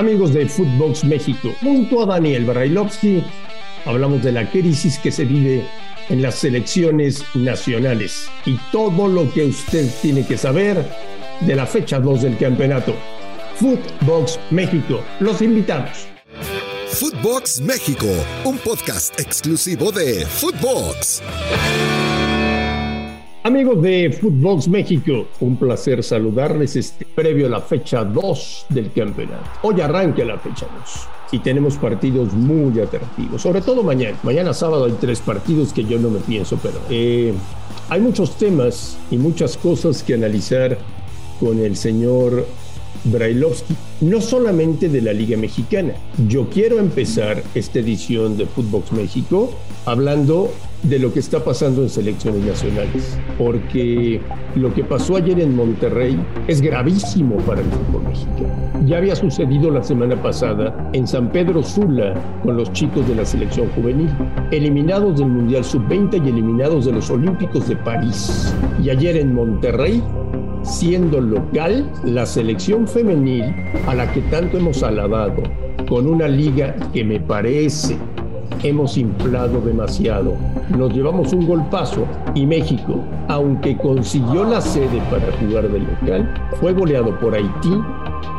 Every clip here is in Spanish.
Amigos de Footbox México, junto a Daniel Barailovsky, hablamos de la crisis que se vive en las selecciones nacionales y todo lo que usted tiene que saber de la fecha 2 del campeonato. Footbox México, los invitamos. Footbox México, un podcast exclusivo de Footbox. Amigos de Footbox México, un placer saludarles este previo a la fecha 2 del campeonato. Hoy arranca la fecha 2 y tenemos partidos muy atractivos, sobre todo mañana. Mañana sábado hay tres partidos que yo no me pienso, pero eh, hay muchos temas y muchas cosas que analizar con el señor Brailovsky, no solamente de la Liga Mexicana. Yo quiero empezar esta edición de Footbox México hablando de lo que está pasando en selecciones nacionales, porque lo que pasó ayer en Monterrey es gravísimo para el fútbol mexicano. Ya había sucedido la semana pasada en San Pedro Sula con los chicos de la selección juvenil, eliminados del Mundial Sub-20 y eliminados de los Olímpicos de París. Y ayer en Monterrey siendo local la selección femenil a la que tanto hemos alabado, con una liga que me parece hemos inflado demasiado. Nos llevamos un golpazo y México, aunque consiguió la sede para jugar de local, fue goleado por Haití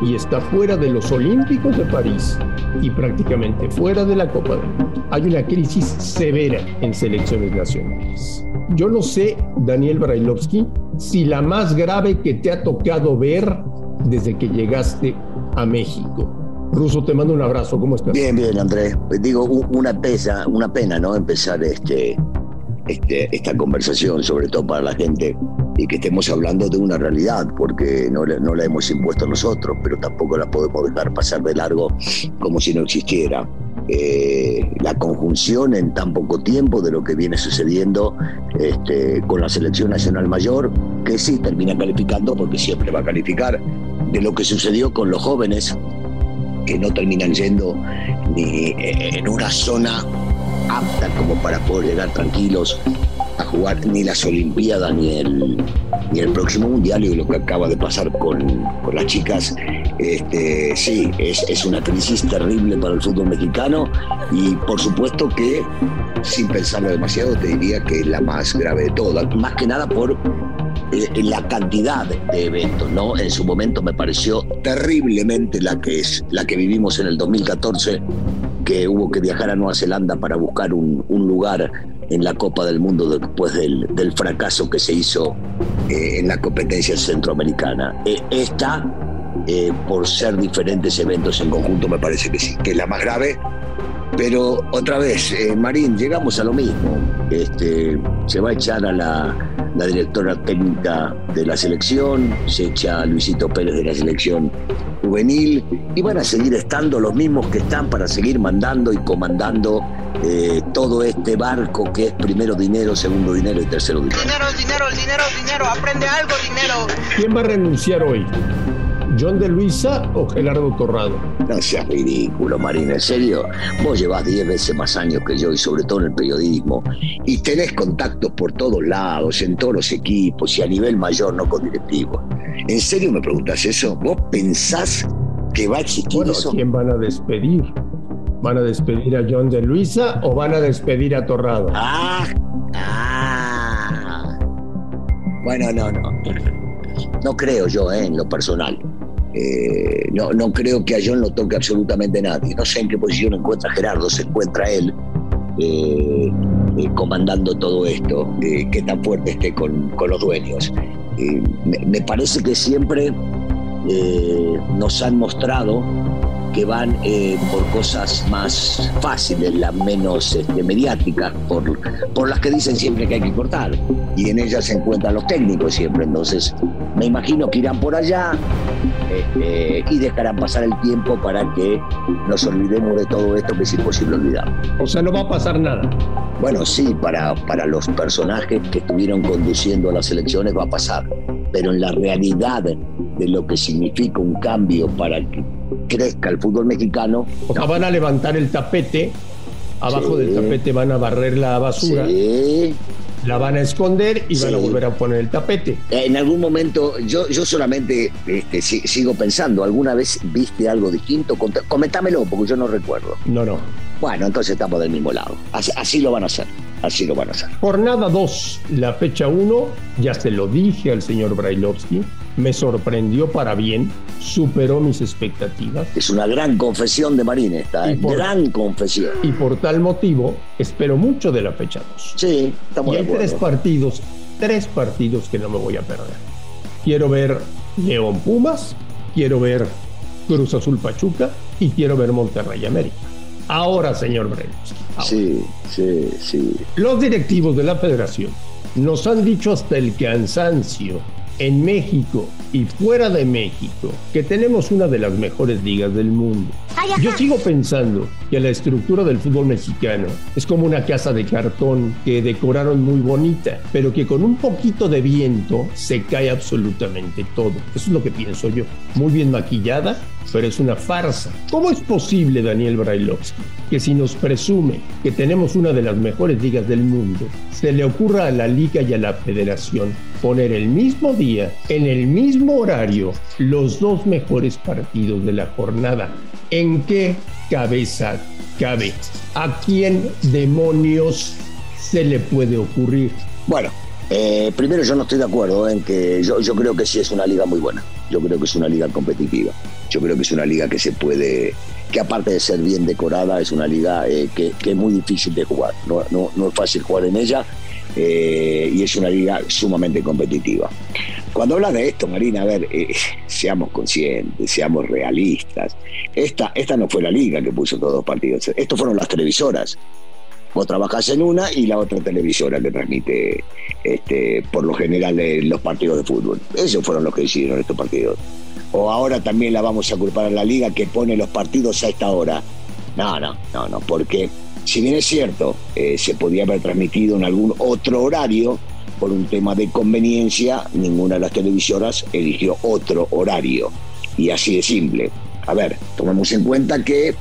y está fuera de los Olímpicos de París y prácticamente fuera de la Copa del Mundo. Hay una crisis severa en selecciones nacionales. Yo no sé, Daniel Brailovsky, si la más grave que te ha tocado ver desde que llegaste a México. Ruso, te mando un abrazo. ¿Cómo estás? Bien, bien, Andrés. Digo, una pena, una pena, ¿no? Empezar este, este, esta conversación, sobre todo para la gente, y que estemos hablando de una realidad, porque no, no la hemos impuesto nosotros, pero tampoco la podemos dejar pasar de largo como si no existiera. Eh, la conjunción en tan poco tiempo de lo que viene sucediendo este, con la selección nacional mayor, que sí termina calificando, porque siempre va a calificar, de lo que sucedió con los jóvenes, que no terminan yendo ni eh, en una zona apta como para poder llegar tranquilos a jugar ni las Olimpiadas ni el, ni el próximo Mundial y lo que acaba de pasar con, con las chicas, este, sí, es, es, una crisis terrible para el fútbol mexicano y por supuesto que, sin pensarlo demasiado, te diría que es la más grave de todas, más que nada por eh, la cantidad de eventos, ¿no? En su momento me pareció terriblemente la que es, la que vivimos en el 2014, que hubo que viajar a Nueva Zelanda para buscar un, lugar en la Copa del Mundo después del, fracaso que se hizo eh, en la competencia centroamericana. Eh, esta, eh, por ser diferentes eventos en conjunto, me parece que sí, que es la más grave. Pero otra vez, Marín, llegamos a lo mismo. Este, se va a echar a la, la directora técnica de la selección, se echa a Luisito Pérez de la selección juvenil y van a seguir estando los mismos que están para seguir mandando y comandando eh, todo este barco que es primero dinero, segundo dinero y tercero dinero. Dinero, dinero, dinero, dinero, aprende algo, dinero. ¿Quién va a renunciar hoy? ¿John de Luisa o Gerardo Torrado? No seas ridículo, Marín, en serio. Vos llevas 10 veces más años que yo y sobre todo en el periodismo. Y tenés contactos por todos lados, en todos los equipos y a nivel mayor, no con directivos. ¿En serio me preguntas eso? ¿Vos pensás que va a existir bueno, eso? ¿Quién van a despedir? ¿Van a despedir a John de Luisa o van a despedir a Torrado? Ah, ah. Bueno, no, no. No creo yo, eh, en lo personal. Eh, no, no creo que a John lo toque absolutamente nadie. No sé en qué posición encuentra Gerardo, se encuentra él eh, eh, comandando todo esto, eh, que tan fuerte esté con, con los dueños. Me, parece que siempre nos han mostrado que van eh, por cosas más fáciles, las menos este, mediáticas, por, por las que dicen siempre que hay que cortar. Y en ellas se encuentran los técnicos siempre. Entonces, me imagino que irán por allá este, y dejarán pasar el tiempo para que nos olvidemos de todo esto que es imposible olvidar. O sea, no va a pasar nada. Bueno, sí, para, para los personajes que estuvieron conduciendo a las elecciones va a pasar, pero en la realidad de lo que significa un cambio para que crezca el fútbol mexicano. O sea, van a levantar el tapete, abajo sí. del tapete van a barrer la basura. Sí. la van a esconder y van a volver a poner el tapete. Eh, En algún momento, yo, yo solamente este, si- sigo pensando, ¿alguna vez viste algo distinto? Comentámelo, porque yo no recuerdo. No, no. Bueno, entonces estamos del mismo lado. Así, así lo van a hacer, así lo van a hacer. Jornada 2, la fecha 1, ya se lo dije al señor Brailovsky, me sorprendió para bien, superó mis expectativas Es una gran confesión de Marín esta, Y ¿eh? por- gran confesión. y por tal motivo espero mucho de la fecha 2. Sí, estamos Y de hay tres partidos, tres partidos que no me voy a perder. Quiero ver León Pumas, quiero ver Cruz Azul Pachuca y quiero ver Monterrey América. Ahora, señor Brailovsky. Sí, sí, sí. Los directivos de la federación nos han dicho hasta el cansancio en México y fuera de México que tenemos una de las mejores ligas del mundo. Yo sigo pensando que la estructura del fútbol mexicano es como una casa de cartón que decoraron muy bonita, pero que con un poquito de viento se cae absolutamente todo. Eso es lo que pienso yo. Muy bien maquillada, pero es una farsa. ¿Cómo es posible, Daniel Brailovsky, que si nos presume que tenemos una de las mejores ligas del mundo, se le ocurra a la liga y a la federación poner el mismo día, en el mismo horario, los dos mejores partidos de la jornada? ¿En qué cabeza cabe? ¿A quién demonios se le puede ocurrir? Bueno, eh, primero yo no estoy de acuerdo en que yo, yo creo que sí es una liga muy buena. Yo creo que es una liga competitiva. Yo creo que es una liga que se puede, que aparte de ser bien decorada, es una liga eh, que, que es muy difícil de jugar. No, no, no es fácil jugar en ella eh, y es una liga sumamente competitiva. Cuando habla de esto, Marina, a ver, eh, seamos conscientes, seamos realistas. Esta, esta no fue la liga que puso todos los partidos. Estos fueron las televisoras. Vos trabajás en una y la otra televisora que transmite este, por lo general eh, los partidos de fútbol. Esos fueron los que decidieron estos partidos. O ahora también la vamos a culpar a la liga que pone los partidos a esta hora. No, no, no, no, porque si bien es cierto, eh, se podía haber transmitido en algún otro horario, por un tema de conveniencia, ninguna de las televisoras eligió otro horario. Y así de simple. A ver, tomemos en cuenta que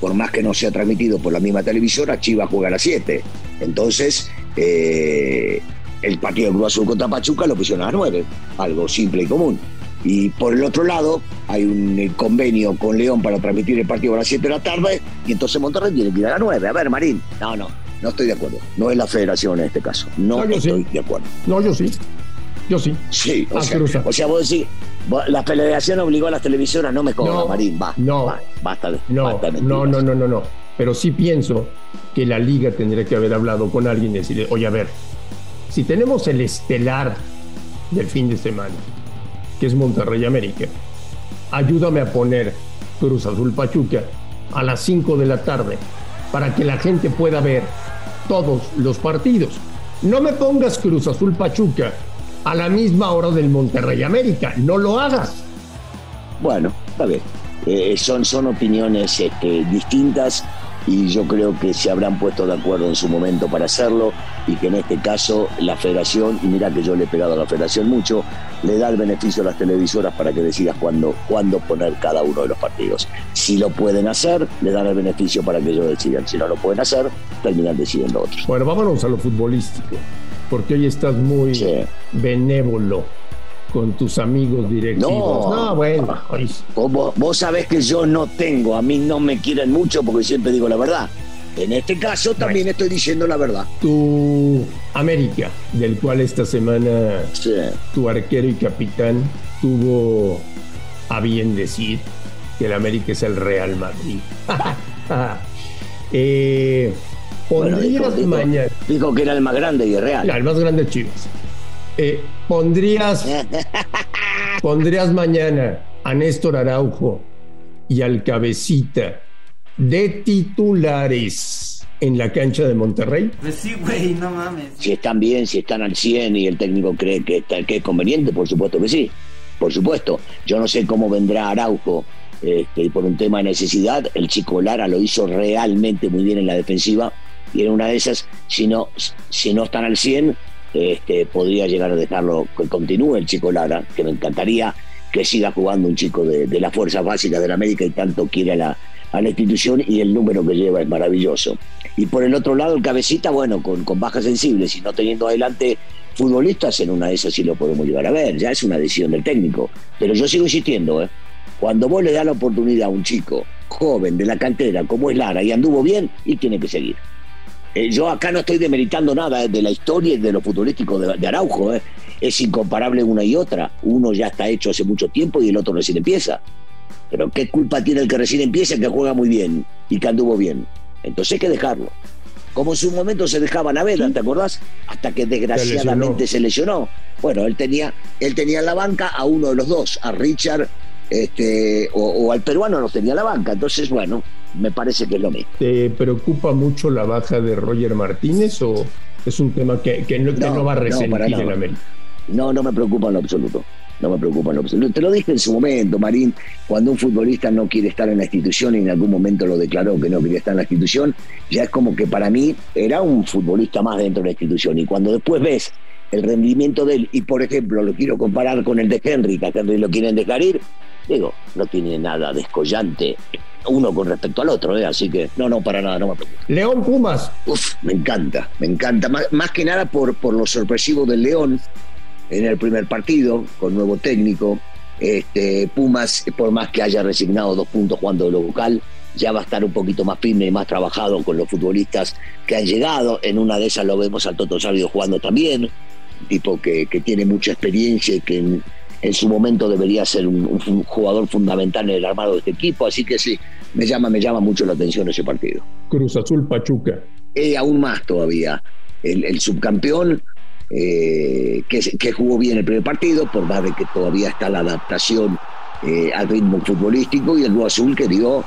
por más que no sea transmitido por la misma televisora, Chivas juega a las 7. Entonces, eh, el partido de Cruz Azul contra Pachuca lo pusieron a las 9, algo simple y común. Y por el otro lado, hay un eh, convenio con León para transmitir el partido a las 7 de la tarde, y entonces Monterrey tiene que ir a las 9. A ver, Marín, no, no, no estoy de acuerdo. No es la federación en este caso. No, No, sí. estoy de acuerdo. No, yo sí. Yo sí. Sí, o Ah, sea, o sea, vos decís, la federación obligó a las televisoras, no me jodas, No, Marín, va, no. va, basta de, No, basta de no, no, no, no, no. Pero sí pienso que la liga tendría que haber hablado con alguien y decirle, oye, a ver, si tenemos el estelar del fin de semana, que es Monterrey América, ayúdame a poner Cruz Azul Pachuca a las 5 de la tarde para que la gente pueda ver todos los partidos. No me pongas Cruz Azul Pachuca a la misma hora del Monterrey América, no lo hagas. Bueno, está bien. Eh, son, son opiniones este, distintas y yo creo que se habrán puesto de acuerdo en su momento para hacerlo y que en este caso la federación, y mira que yo le he pegado a la federación mucho, le da el beneficio a las televisoras para que decidas cuándo, cuándo poner cada uno de los partidos. Si lo pueden hacer, le dan el beneficio para que ellos decidan. Si no lo pueden hacer, terminan decidiendo otros. Bueno, vámonos a lo futbolístico, porque hoy estás muy Sí. benévolo con tus amigos directivos. No. bueno, hoy- Vos, vos- sabés que yo no tengo, a mí no me quieren mucho porque siempre digo la verdad. En este caso también estoy diciendo la verdad. tu América, del cual esta semana Sí. tu arquero y capitán tuvo a bien decir que el América es el Real Madrid. eh, Bueno, dijo, dijo- mañana, dijo que era el más grande y es real. el más grande Chivas. Eh, pondrías pondrías mañana a Néstor Araujo y al Cabecita de titulares en la cancha de Monterrey. Pues sí, güey, no mames. Si están bien, si están al 100 y el técnico cree que, está- que es conveniente, por supuesto que sí. Por supuesto. Yo no sé cómo vendrá Araujo este, y por un tema de necesidad. El chico Lara lo hizo realmente muy bien en la defensiva y en una de esas, si no, si no están al 100, este, podría llegar a dejarlo que continúe el chico Lara, que me encantaría que siga jugando un chico de, de las fuerzas básicas de la América y tanto quiere a la, a la institución y el número que lleva es maravilloso. Y por el otro lado, el cabecita, bueno, con, con bajas sensibles y no teniendo adelante futbolistas, en una de esas sí lo podemos llegar a ver, ya es una decisión del técnico. Pero yo sigo insistiendo, ¿eh? cuando vos le das la oportunidad a un chico joven de la cantera como es Lara y anduvo bien, y tiene que seguir. Eh, yo acá no estoy demeritando nada de la historia y de lo futbolístico de, Araujo. ¿eh? Es incomparable una y otra. Uno ya está hecho hace mucho tiempo y el otro recién empieza. Pero ¿qué culpa tiene el que recién empieza que juega muy bien y que anduvo bien? Entonces hay que dejarlo. Como en su momento se dejaba Naveda, ¿te acordás? Hasta que desgraciadamente se lesionó. Bueno, él tenía, él tenía en la banca a uno de los dos, a Richard este, o, al peruano no tenía la banca. Entonces, bueno, me parece que es lo mismo. ¿Te preocupa mucho la baja de Roger Martínez o es un tema que, no, va a resentir en América? No, no me preocupa en lo absoluto. No me preocupa en lo absoluto. Te lo dije en su momento, Marín, cuando un futbolista no quiere estar en la institución y en algún momento lo declaró que no quería estar en la institución, ya es como que para mí era un futbolista más dentro de la institución. Y cuando después ves el rendimiento de él, y por ejemplo lo quiero comparar con el de Henry, que a Henry lo quieren dejar ir, digo, no tiene nada descollante uno con respecto al otro, ¿eh? así que no, no, para nada, no me preocupa. León Pumas. Uf, me encanta, me encanta, más, que nada por, por lo sorpresivo del León en el primer partido, con nuevo técnico. Este, Pumas, por más que haya resignado dos puntos jugando de lo local, ya va a estar un poquito más firme y más trabajado con los futbolistas que han llegado. En una de esas lo vemos al Toto Sabio jugando también, tipo que, que tiene mucha experiencia y que en, en su momento debería ser un, jugador fundamental en el armado de este equipo, así que sí, me llama, me llama mucho la atención ese partido. Cruz Azul Pachuca. Eh, aún más todavía. El, subcampeón eh, que, jugó bien el primer partido, por más de que todavía está la adaptación eh, al ritmo futbolístico, y el Cruz Azul que dio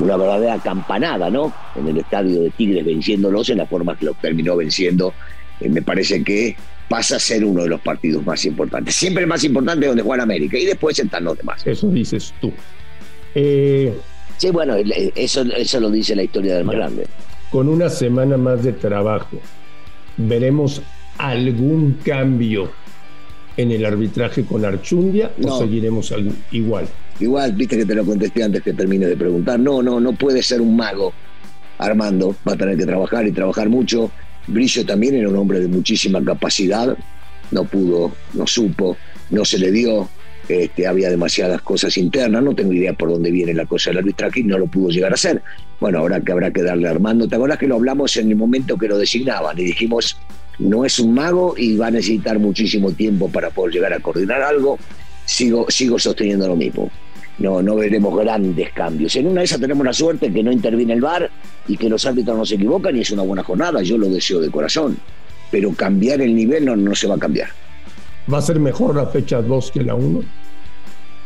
una verdadera campanada, ¿no? En el estadio de Tigres venciéndolos en la forma que lo terminó venciendo. me parece que pasa a ser uno de los partidos más importantes. Siempre el más importante es donde juega América y después están los demás. Eso dices tú. Eh, sí, bueno, eso, eso lo dice la historia del más grande. Con una semana más de trabajo, ¿veremos algún cambio en el arbitraje con Archundia o seguiremos igual? Igual, viste que te lo contesté antes que termine de preguntar. No, no, no puede ser un mago. Armando va a tener que trabajar y trabajar mucho Brillo también era un hombre de muchísima capacidad, no pudo, no supo, no se le dio, este, había demasiadas cosas internas, no tengo idea por dónde viene la cosa del arbitraje y no lo pudo llegar a hacer. Bueno, ahora que habrá que darle a Armando, ¿te acuerdas que lo hablamos en el momento que lo designaban? Y dijimos, no es un mago y va a necesitar muchísimo tiempo para poder llegar a coordinar algo. Sigo, sigo sosteniendo lo mismo no, no veremos grandes cambios. En una de esas tenemos la suerte que no interviene el VAR y que los árbitros no se equivocan y es una buena jornada, yo lo deseo de corazón. Pero cambiar el nivel no, no se va a cambiar. ¿Va a ser mejor la fecha 2 que la 1?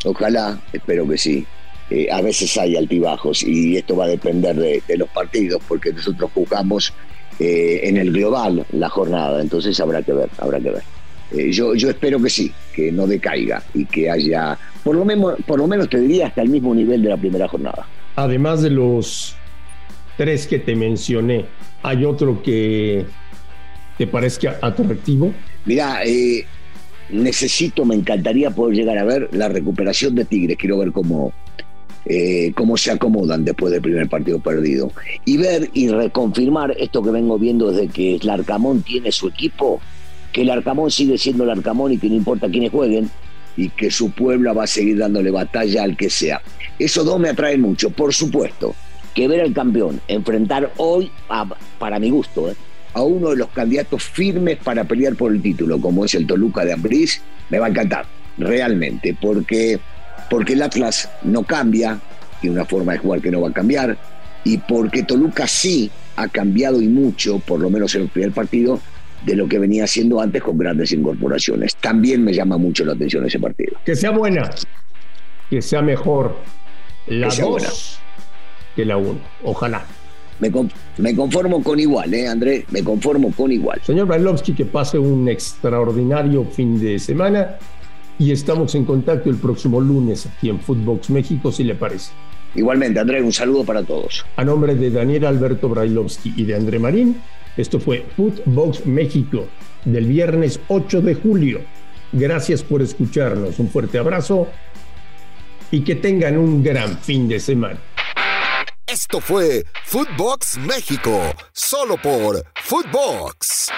Ojalá, espero que sí. Eh, a veces hay altibajos y esto va a depender de, los partidos porque nosotros jugamos eh, en el global la jornada, entonces habrá que ver, habrá que ver. Eh, yo, yo espero que sí, que no decaiga y que haya, por lo, menos, por lo menos te diría, hasta el mismo nivel de la primera jornada. Además de los tres que te mencioné, ¿hay otro que te parezca atractivo? Mira, eh, necesito, me encantaría poder llegar a ver la recuperación de Tigres. Quiero ver cómo, eh, cómo se acomodan después del primer partido perdido. Y ver y reconfirmar esto que vengo viendo desde que Larcamón tiene su equipo, que el Arcamón sigue siendo el Arcamón y que no importa quiénes jueguen y que su pueblo va a seguir dándole batalla al que sea. Eso dos me atrae mucho, por supuesto, que ver al campeón enfrentar hoy, para mi gusto, ¿eh? a uno de los candidatos firmes para pelear por el título, como es el Toluca de Ambriz, me va a encantar, realmente, porque, porque el Atlas no cambia, tiene una forma de jugar que no va a cambiar, y porque Toluca sí ha cambiado y mucho, por lo menos en el primer partido, de lo que venía haciendo antes con grandes incorporaciones. También me llama mucho la atención ese partido. Que sea buena, que sea mejor la 2 que la 1. Ojalá. Me, me, conformo con igual, ¿eh, Andrés? Me conformo con igual. Señor Brailovsky, que pase un extraordinario fin de semana y estamos en contacto el próximo lunes aquí en Footbox México, si le parece. Igualmente, Andrés, un saludo para todos. A nombre de Daniel Alberto Brailovsky y de André Marín, esto fue Footbox México del viernes 8 de julio. Gracias por escucharnos. Un fuerte abrazo y que tengan un gran fin de semana. Esto fue Footbox México, solo por Footbox.